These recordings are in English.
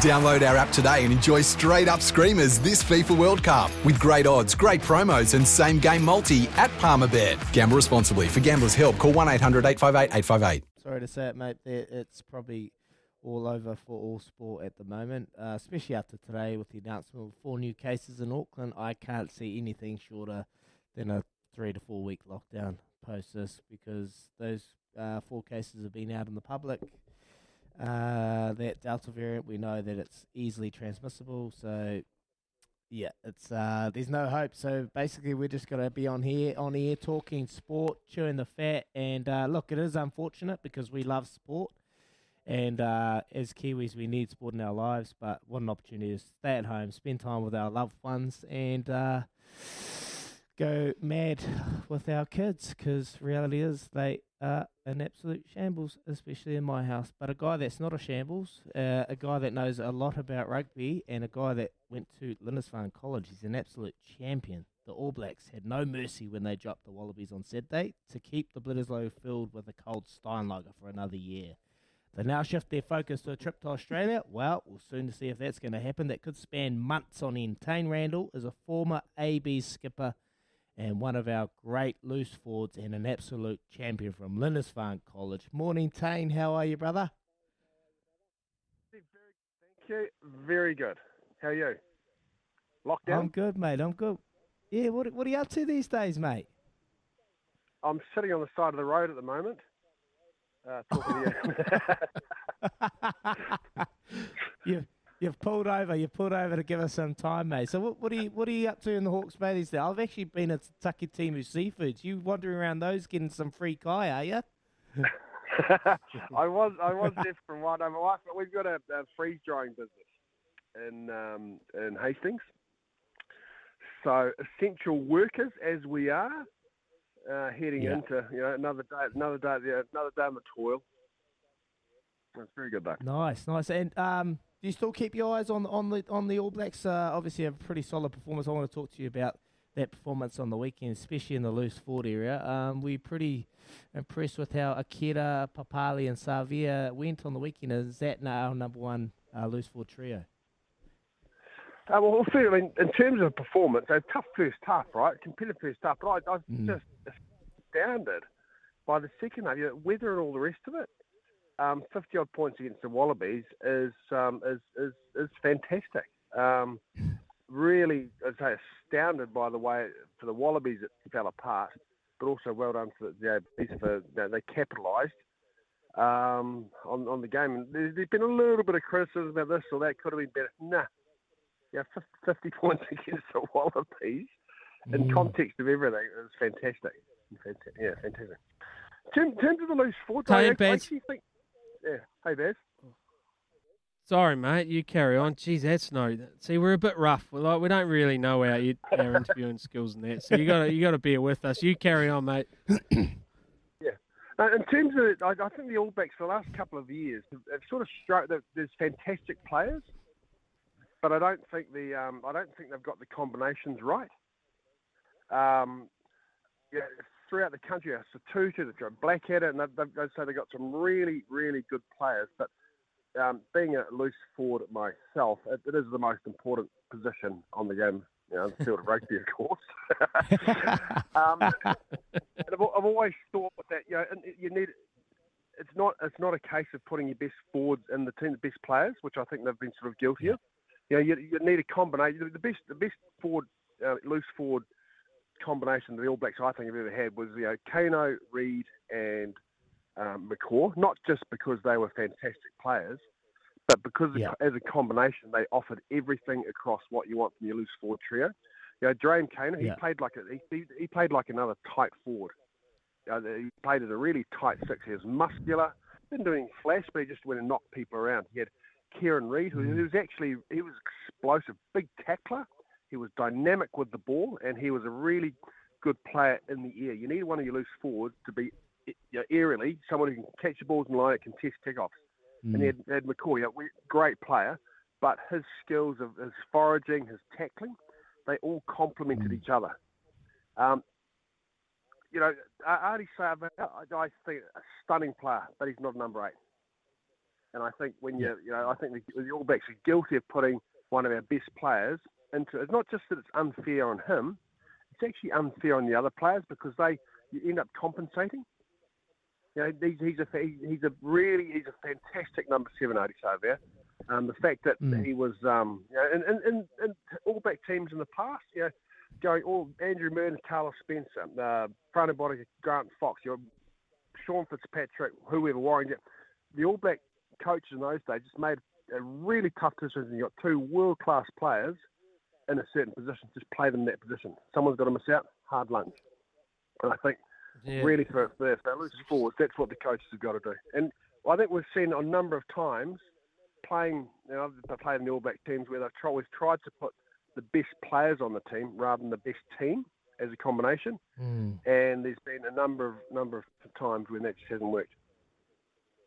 Download our app today and enjoy straight up screamers this FIFA World Cup with great odds, great promos, and same game multi at Palmerbet. Gamble responsibly. For gamblers' help, call 1 800 858 858. Sorry to say it, mate. It's probably all over for all sport at the moment, uh, especially after today with the announcement of four new cases in Auckland. I can't see anything shorter than a three to four week lockdown post this because those uh, four cases have been out in the public. Uh, that Delta variant, we know that it's easily transmissible. So, yeah, it's uh, there's no hope. So basically, we're just gonna be on here, on here, talking sport, chewing the fat. And uh, look, it is unfortunate because we love sport, and uh, as Kiwis, we need sport in our lives. But what an opportunity to stay at home, spend time with our loved ones, and uh, go mad with our kids. Because reality is they are an absolute shambles, especially in my house. But a guy that's not a shambles, uh, a guy that knows a lot about rugby, and a guy that went to Lindisfarne College. He's an absolute champion. The All Blacks had no mercy when they dropped the Wallabies on Saturday to keep the Bledisloe filled with a cold Steinlager for another year. They now shift their focus to a trip to Australia. Well, we'll soon see if that's going to happen. That could span months on end. Taine Randell is a former AB skipper and one of our great loose forwards and an absolute champion from Lindisfarne College. Morning, Taine. How are you, brother? Thank you. Very good. How are you? Lockdown? I'm good, mate. I'm good. Yeah, what, what are you up to these days, mate? I'm sitting on the side of the road at the moment. Uh, talking to you. you You've pulled over. You've pulled over to give us some time, mate. So what, what are you what are you up to in the Hawke's Bay these days? I've actually been at Takitimu Seafoods. You wandering around those getting some free kai, are you? I was I was there for one. My wife, we've got a, a freeze drying business in um, in Hastings. So essential workers, as we are, uh, heading yeah. into you know another day, another day, another day in the toil. That's very good though. Nice, nice. And um, do you still keep your eyes on on the on the All Blacks? Uh, obviously, a pretty solid performance. I want to talk to you about that performance on the weekend, especially in the loose forward area. Um, we pretty impressed with how Akira, Papali'i, and Savea went on the weekend. Is that now our number one uh, loose forward trio? Uh, well, I mean, in terms of performance, a tough first half, right? Competitive first half, but I, I was mm. just astounded by the second half. You know, weather and all the rest of it um, 50 odd points against the Wallabies is um, is, is, is fantastic. Um, really, I'd say astounded by the way for the Wallabies it fell apart, but also well done for the Wallabies for you know, they capitalised um, on on the game. And there's, there's been a little bit of criticism about this or that could have been better. Nah, yeah, 50 points against the Wallabies in mm. context of everything is fantastic. fantastic. Yeah, fantastic. In terms of the loose forward, I actually think yeah. Hey, Bev. Sorry, mate. You carry on. Jeez, that's no. See, we're a bit rough. We're like we don't really know our our interviewing skills and that. So you got to you got to bear with us. You carry on, mate. yeah. Uh, in terms of, I, I, think the All Blacks for the last couple of years have, have sort of struck that there's fantastic players, but I don't think the um, I don't think they've got the combinations right. Um, yeah, throughout the country. So Tutu, they've got Blackadder, and they've, they've, so they've got some really, really good players. But um, being a loose forward myself, it, it is the most important position on the game. You know, the field of rugby, of course. um, and I've, I've, always thought that you know you need. It's not. It's not a case of putting your best forwards in the team, the best players, which I think they've been sort of guilty of. You know, you, you need a combination. The best, the best forward, uh, loose forward combination that the All Blacks I think have ever had was you know Kaino, Read, and um, McCaw. Not just because they were fantastic players, but because yeah. as a combination they offered everything across what you want from your loose forward trio. You know, Jerome Kaino, he yeah. played like a he, he played like another tight forward. Uh, he played as a really tight six. He was muscular, didn't do anything flash, but he just went and knocked people around. He had Kieran Read, who, mm. who was actually he was explosive, big tackler. He was dynamic with the ball, and he was a really good player in the air. You need one of your loose forwards to be you know, aerially, someone who can catch the balls in line at contest kickoffs. Mm. And he had, McCaw, a great player, but his skills of his foraging, his tackling, they all complemented mm. each other. Um, you know, Ardie Savea, I think a stunning player, but he's not a number eight. And I think when you, you know, I think the, the All Blacks are guilty of putting one of our best players into. It's not just that it's unfair on him; it's actually unfair on the other players because they you end up compensating. You know, he's, he's a he's a really he's a fantastic number seven, Savea. Um, the fact that mm. he was, um, you know, in, in, in, all back teams in the past, you know, going all Andrew Mehrtens, Carlos Spencer, uh, Frano Botica, Grant Fox, you know, Sean Fitzpatrick, whoever, Warren, the All Black coaches in those days just made a really tough decision. You got two world class players in a certain position, just play them in that position. Someone's got to miss out, hard lunch. And I think yeah. really for, for, for loose forwards, that's what the coaches have got to do. And I think we've seen a number of times playing, you know, I've played in the All Black teams where they've always tried to put the best players on the team rather than the best team as a combination. Mm. And there's been a number of number of times when that just hasn't worked.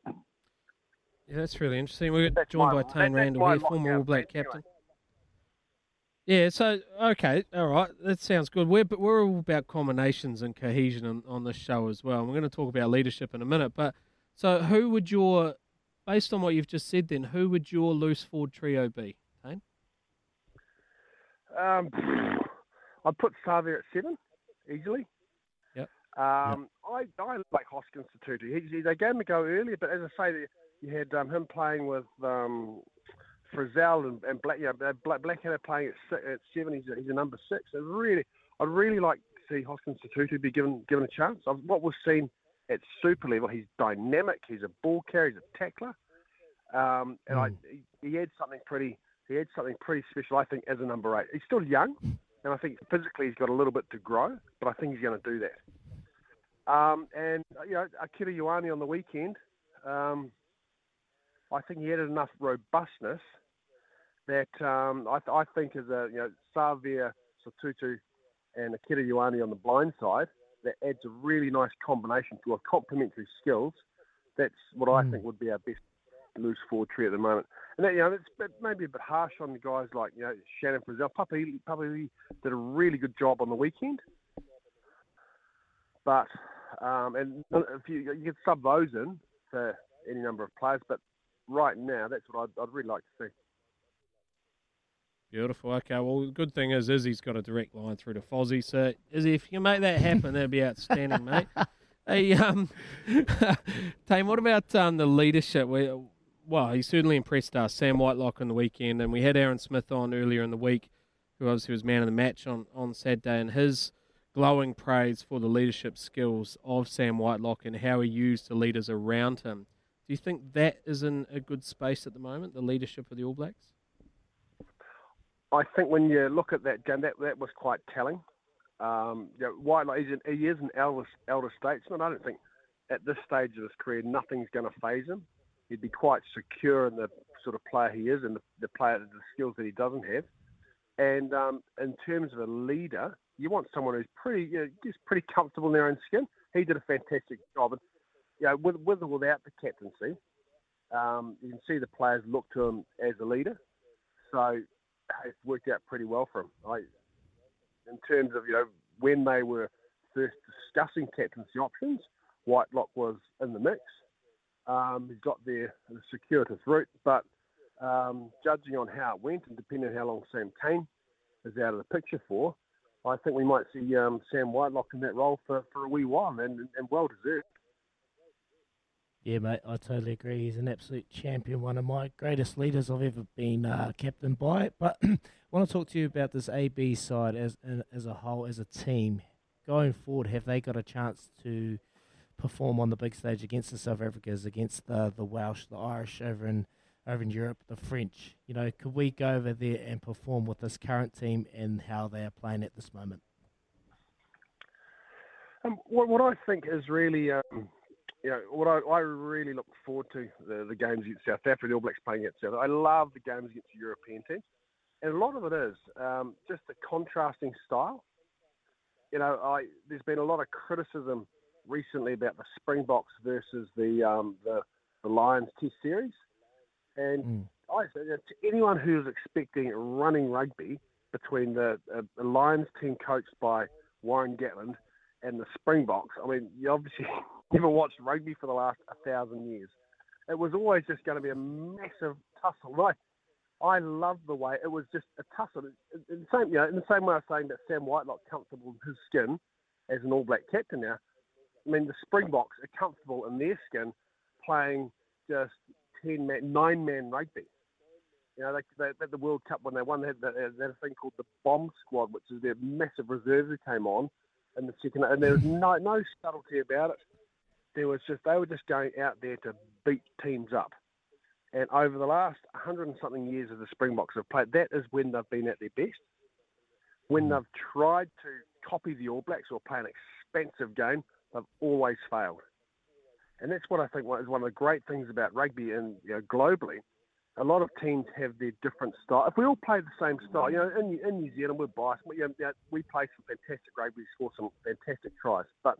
Yeah, that's really interesting. We're that's joined my, by Taine Randell here, former All Black captain. Anyway. Yeah, so okay, all right, that sounds good. We're we're all about combinations and cohesion on, on this show as well. And we're going to talk about leadership in a minute. But so, who would your, based on what you've just said, then who would your loose forward trio be, Taine? Um, I'd put Savea at seven easily. Yep. Um, yep. I I like Hoskins Sotutu. He, they gave him a go earlier, but as I say, you had um, him playing with um, Frizell and, and Black, you know, Black, Blackadder playing at, six, at seven. He's a, he's a number six. I really, I'd really like to see Hoskins Sotutu be given given a chance. Of what we've seen at super level, he's dynamic. He's a ball carrier. He's a tackler, um, and mm. I, he, he had something pretty. He had something pretty special, I think, as a number eight. He's still young, and I think physically he's got a little bit to grow, but I think he's going to do that. Um, and you know, Akira Ioane on the weekend. Um, I think he had enough robustness that um, I, th- I, think as a you know Savea Sotutu and Akira Ioane on the blind side, that adds a really nice combination to a complementary skills. That's what I mm. think would be our best loose forward tree at the moment. And that, you know, it's maybe a bit harsh on the guys like you know Shannon Frizell. Papi Papi did a really good job on the weekend, but um, and if you you can sub those in for any number of players, but right now, that's what I'd, I'd really like to see. Beautiful. Okay. Well, the good thing is Izzy's got a direct line through to Fozzie. So, Izzy, if you can make that happen, that'd be outstanding, mate. Hey, um, Taine, what about um, the leadership? We, well, he certainly impressed us. Sam Whitelock on the weekend, and we had Aaron Smith on earlier in the week, who obviously was man of the match on, on Saturday, and his glowing praise for the leadership skills of Sam Whitelock and how he used the leaders around him. Do you think that is in a good space at the moment, the leadership of the All Blacks? I think when you look at that game, that, that was quite telling. Um, you know, Whitelock, he's an, he is an elder, elder statesman. I don't think at this stage of his career nothing's going to phase him. He'd be quite secure in the sort of player he is and the, the player, the skills that he doesn't have. And um, in terms of a leader, you want someone who's pretty, you know, just pretty comfortable in their own skin. He did a fantastic job. And you know, with, with or without the captaincy, um, you can see the players look to him as a leader. So it's worked out pretty well for him. I, in terms of you know when they were first discussing captaincy options, Whitelock was in the mix. Um, he's got the, the circuitous route, but um, judging on how it went and depending on how long Sam Cane is out of the picture for, I think we might see um, Sam Whitelock in that role for, for a wee while and, and well deserved. Yeah, mate, I totally agree. He's an absolute champion, one of my greatest leaders I've ever been uh, captain by. But I want to talk to you about this AB side as as a whole, as a team. Going forward, have they got a chance to perform on the big stage against the South Africans, against the the Welsh, the Irish over in over in Europe, the French? You know, could we go over there and perform with this current team and how they are playing at this moment? Um, what, what I think is really um, you know, what I, I really look forward to the, the games against South Africa, the All Blacks playing against South. I love the games against European teams, and a lot of it is um, just the contrasting style. You know, I, there's been a lot of criticism recently about the Springboks versus the um, the, the Lions Test series, and Mm. I to anyone who is expecting running rugby between the, uh, the Lions team coached by Warren Gatland and the Springboks, I mean, you obviously never watched rugby for the last a thousand years. It was always just going to be a massive tussle. Right? I love the way it was just a tussle. In the same, you know, in the same way I was saying that Sam Whitelock comfortable in his skin as an All Black captain now. I mean, the Springboks are comfortable in their skin playing just ten man, nine man rugby. You know, they, they, the World Cup when they won, they had, they had a thing called the Bomb Squad, which is their massive reserves who came on in the second, and there was no no subtlety about it. There was just they were just going out there to beat teams up. And over the last hundred and something years of the Springboks have played, that is when they've been at their best. When hmm. they've tried to copy the All Blacks or play an expensive game, they've always failed. And that's what I think is one of the great things about rugby and you know, globally. A lot of teams have their different style. If we all play the same style, you know, in, in New Zealand we're biased. We, you know, we play some fantastic rugby, score some fantastic tries. But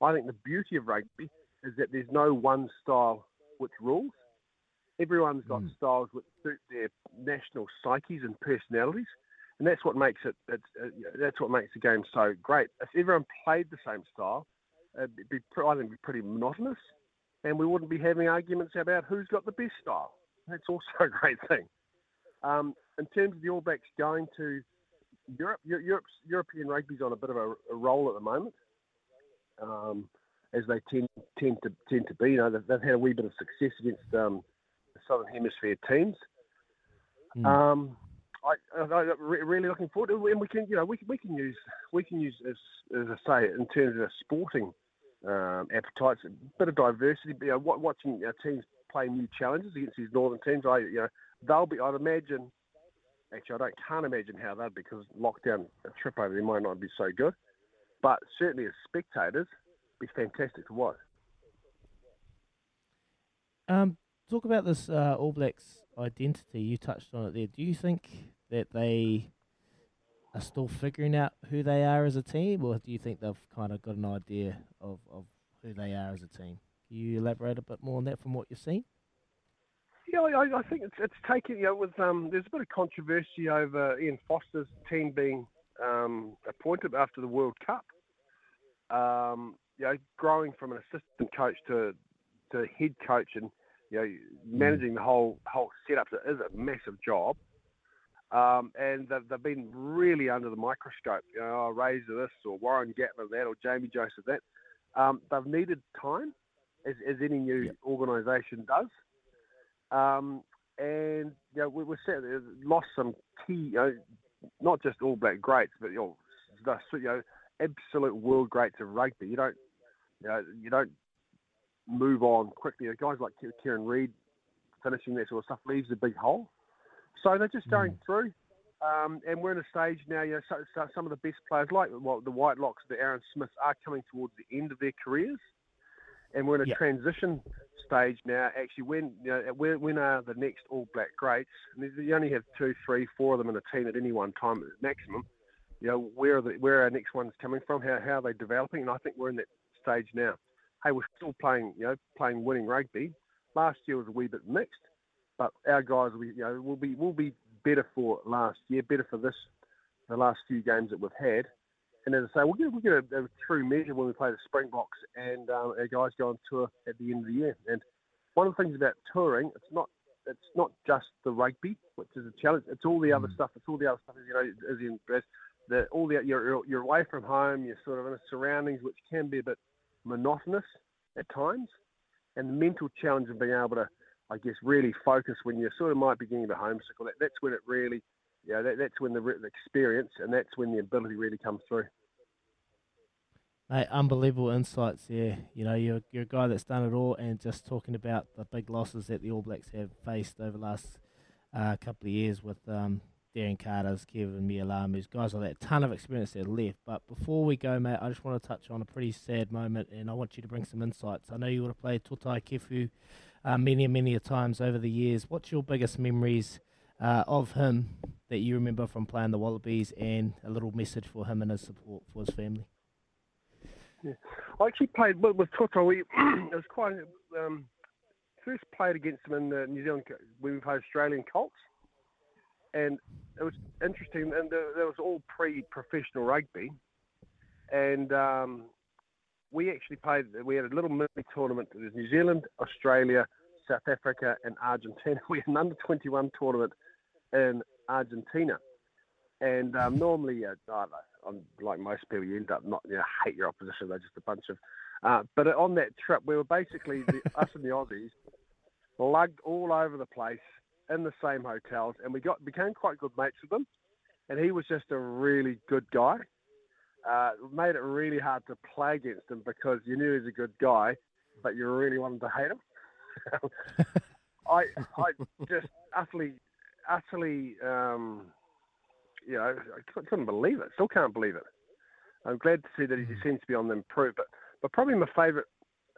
I think the beauty of rugby is that there's no one style which rules. Everyone's got styles which suit their national psyches and personalities, and that's what makes it. It's, uh, that's what makes the game so great. If everyone played the same style, it'd be, I think, it'd be pretty monotonous, and we wouldn't be having arguments about who's got the best style. That's also a great thing. Um, in terms of the All Blacks going to Europe, Europe's, European rugby's on a bit of a, a roll at the moment, um, as they tend tend to tend to be. You know, they've, they've had a wee bit of success against um, the Southern Hemisphere teams. Mm. Um, I, I, I'm really looking forward to, it. and we can, you know, we, can- we can use we can use as as I say in terms of sporting um, appetites, a bit of diversity. You know, watching our teams play new challenges against these northern teams, I you know they'll be. I'd imagine. Actually, I don't can't imagine how they'd because lockdown a trip over there might not be so good. But certainly as spectators, be fantastic to watch. Um, talk about this uh, All Blacks identity. You touched on it there. Do you think that they are still figuring out who they are as a team, or do you think they've kind of got an idea of, of who they are as a team? Can you elaborate a bit more on that from what you've seen? Yeah, I, I think it's it's taken. You know, with um, there's a bit of controversy over Ian Foster's team being um, appointed after the World Cup. Um, you know, growing from an assistant coach to to head coach and you know managing the whole whole setup is a massive job. Um, and they've, they've been really under the microscope. You know, oh, Razor this or Warren Gatland that or Jamie Joseph that. Um, they've needed time, as, as any new organisation does. Um, and you know, we, we're set, lost some key, you know, not just All Black greats, but you know, the, you know, absolute world greats of rugby. You don't, you know, you don't move on quickly. Guys like Kieran Read finishing that sort of stuff leaves a big hole. So they're just going through. Um, and we're in a stage now, you know, so, so some of the best players, like well, the Whitelocks, the Aaron Smiths, are coming towards the end of their careers. And we're in a Yeah. transition stage now. Actually, when you know, when, when are the next All Black greats? And you only have two, three, four of them in a team at any one time at maximum. You know, where are the where are our next ones coming from? How how are they developing? And I think we're in that stage now. Hey, we're still playing, you know, playing winning rugby. Last year was a wee bit mixed, but our guys, will be, you know, will be will be better for last year, better for this, the last few games that we've had. And as I say, we'll get, we'll get a, a true measure when we play the Springboks and um, our guys go on tour at the end of the year. And one of the things about touring, it's not it's not just the rugby, which is a challenge. It's all the other stuff. It's all the other stuff. You know, as in the all the you're you're away from home. You're sort of in a surroundings which can be a bit monotonous at times, and the mental challenge of being able to, I guess, really focus when you sort of might be getting a bit homesick. Or that, that's when it really, know, that, that's when the, the experience and that's when the ability really comes through. Mate, unbelievable insights there. You know, you're you're a guy that's done it all, and just talking about the big losses that the All Blacks have faced over the last uh, couple of years with um, Darren Carter's, Keven Mealamu's, guys like that. Ton of experience there left. But before we go, mate, I just want to touch on a pretty sad moment, and I want you to bring some insights. I know you would have played Toutai Kefu uh, many, many a times over the years. What's your biggest memories uh, of him that you remember from playing the Wallabies, and a little message for him and his support for his family? Yeah. I actually played with, with Toto. We, it was quite um, first played against him in the New Zealand when we played Australian Colts, and it was interesting. And there was all pre-professional rugby, and um, we actually played. We had a little mini tournament. It was New Zealand, Australia, South Africa, and Argentina. We had an under 21 tournament in Argentina, and um, normally, uh, know, like most people, you end up not you know hate your opposition. They're just a bunch of. Uh, but on that trip, we were basically the, us and the Aussies lugged all over the place in the same hotels, and we got became quite good mates with them. And he was just a really good guy. Uh, made it really hard to play against him because you knew he was a good guy, but you really wanted to hate him. I I just utterly utterly um, you know I couldn't believe it. Still can't believe it. I'm glad to see that he seems to be on the improve. But but probably my favourite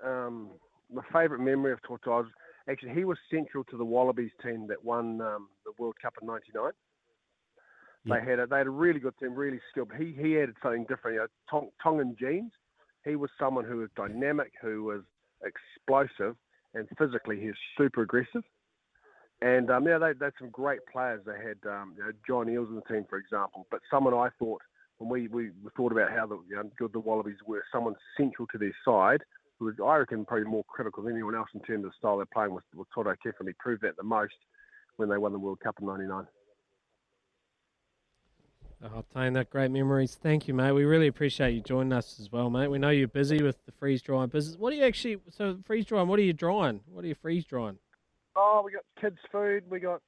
um, my favourite memory of Tortoise Actually, he was central to the Wallabies team that won um, the World Cup in '99. They had a, they had a really good team, really skilled. He he added something different. You know, Tong, Tongan genes. He was someone who was dynamic, who was explosive, and physically he's super aggressive. And um, yeah, they, they had some great players. They had um, you know, John Eales in the team, for example. But someone I thought when we, we thought about how the, you know, good the Wallabies were, someone central to their side who was, I reckon, probably more critical than anyone else in terms of the style they're playing with, with Toto Definitely proved that the most when they won the World Cup in '99. Oh, Taine, that great memories. Thank you, mate. We really appreciate you joining us as well, mate. We know you're busy with the freeze drying business. What are you actually? So freeze drying. What are you drying? What are you freeze drying? Oh, we got kids' food. We got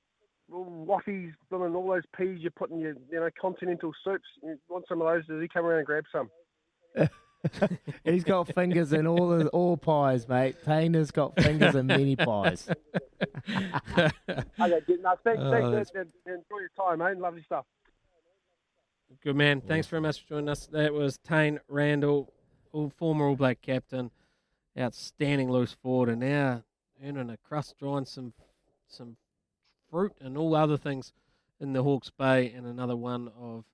waffles, and all those peas you put in your, you know, continental soups. You want some of those? Does he come around and grab some? He's got fingers in all the all pies, mate. Taina's got fingers in many pies. okay, no, thanks, oh, thanks, enjoy your time, mate. Lovely stuff. Good man. Thanks very much for joining us. That was Taine Randell, former All Black captain, outstanding loose forward, and now earning a crust, drawing some some fruit and all other things in the Hawke's Bay, and another one of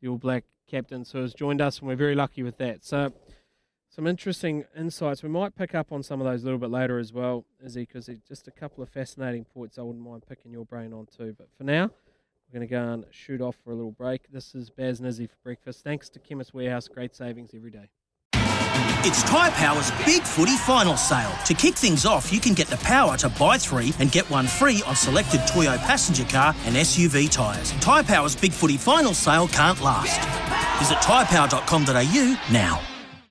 the All Black captains who has joined us, and we're very lucky with that. So, some interesting insights. We might pick up on some of those a little bit later as well, Izzy, because just a couple of fascinating points I wouldn't mind picking your brain on too. But for now, we're going to go and shoot off for a little break. This is Baz and Izzy for breakfast. Thanks to Chemist Warehouse. Great savings every day. It's Tyre Power's Big Footy Final Sale. To kick things off, you can get the power to buy three and get one free on selected Toyo passenger car and SUV tyres. Tyre Power's Big Footy Final Sale can't last. Visit tyrepower.com.au now.